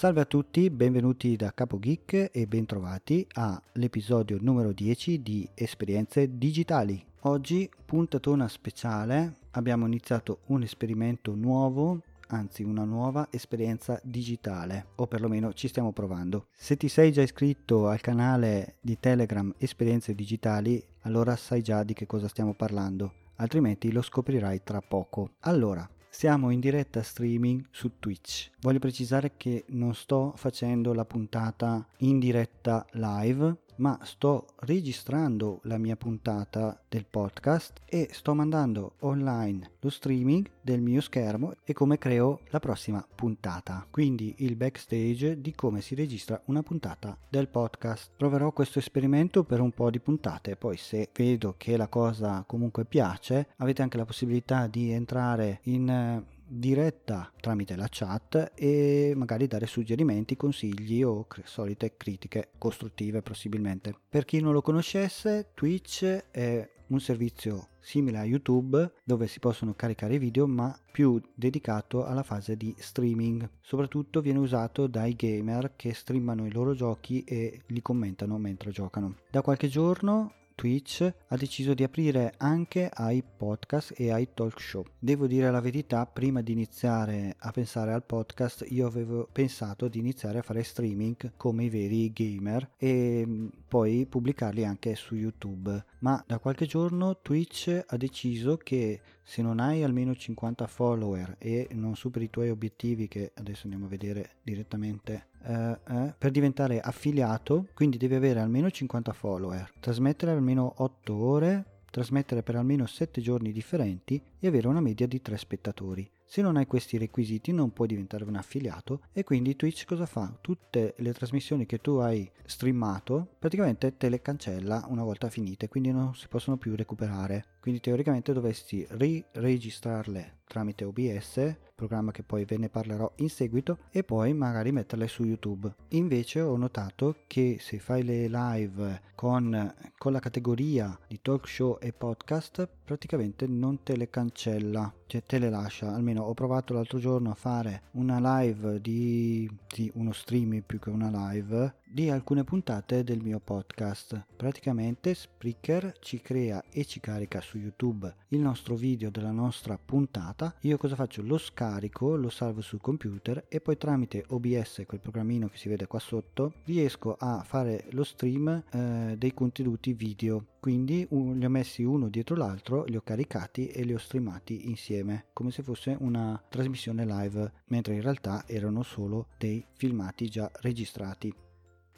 Salve a tutti, benvenuti da Capo Geek e bentrovati all'episodio numero 10 di Esperienze Digitali. Oggi, puntatona speciale, abbiamo iniziato un esperimento nuovo anzi una nuova esperienza digitale, o perlomeno ci stiamo provando. Se ti sei già iscritto al canale di Telegram Esperienze Digitali, allora sai già di che cosa stiamo parlando, altrimenti lo scoprirai tra poco. Allora, siamo in diretta streaming su Twitch. Voglio precisare che non sto facendo la puntata in diretta live, ma sto registrando la mia puntata del podcast e sto mandando online lo streaming del mio schermo e come creo la prossima puntata. Quindi il backstage di come si registra una puntata del podcast. Proverò questo esperimento per un po' di puntate, poi se vedo che la cosa comunque piace, avete anche la possibilità di entrare in eh, diretta tramite la chat e magari dare suggerimenti, consigli o solite critiche costruttive possibilmente. Per chi non lo conoscesse, Twitch è un servizio simile a YouTube dove si possono caricare video ma più dedicato alla fase di streaming. Soprattutto viene usato dai gamer che streamano i loro giochi e li commentano mentre giocano. Da qualche giorno Twitch ha deciso di aprire anche ai podcast e ai talk show. Devo dire la verità, prima di iniziare a pensare al podcast io avevo pensato di iniziare a fare streaming come i veri gamer e mm, poi pubblicarli anche su YouTube. Ma da qualche giorno Twitch ha deciso che se non hai almeno 50 follower e non superi i tuoi obiettivi che adesso andiamo a vedere direttamente eh, eh, per diventare affiliato quindi devi avere almeno 50 follower trasmettere almeno 8 ore trasmettere per almeno 7 giorni differenti e avere una media di 3 spettatori se non hai questi requisiti non puoi diventare un affiliato e quindi Twitch cosa fa? Tutte le trasmissioni che tu hai streamato praticamente te le cancella una volta finite, quindi non si possono più recuperare. Quindi teoricamente dovresti ri-registrarle tramite OBS, programma che poi ve ne parlerò in seguito, e poi magari metterle su YouTube. Invece ho notato che se fai le live con, con la categoria di talk show e podcast, praticamente non te le cancella, cioè te le lascia. Almeno ho provato l'altro giorno a fare una live di, di uno streaming più che una live di alcune puntate del mio podcast. Praticamente Spreaker ci crea e ci carica su YouTube il nostro video della nostra puntata. Io cosa faccio? Lo scarico, lo salvo sul computer e poi tramite OBS, quel programmino che si vede qua sotto, riesco a fare lo stream eh, dei contenuti video. Quindi un, li ho messi uno dietro l'altro, li ho caricati e li ho streamati insieme, come se fosse una trasmissione live, mentre in realtà erano solo dei filmati già registrati.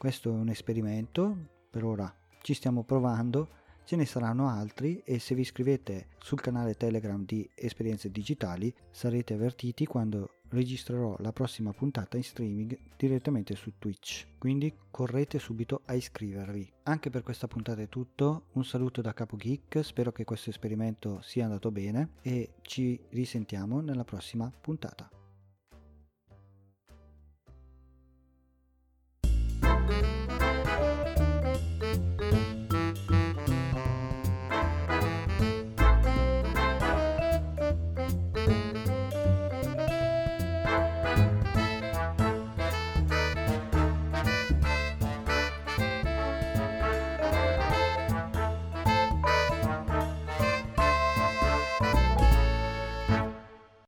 Questo è un esperimento, per ora ci stiamo provando, ce ne saranno altri e se vi iscrivete sul canale Telegram di Esperienze Digitali sarete avvertiti quando registrerò la prossima puntata in streaming direttamente su Twitch. Quindi correte subito a iscrivervi. Anche per questa puntata è tutto. Un saluto da Capo Geek, spero che questo esperimento sia andato bene e ci risentiamo nella prossima puntata.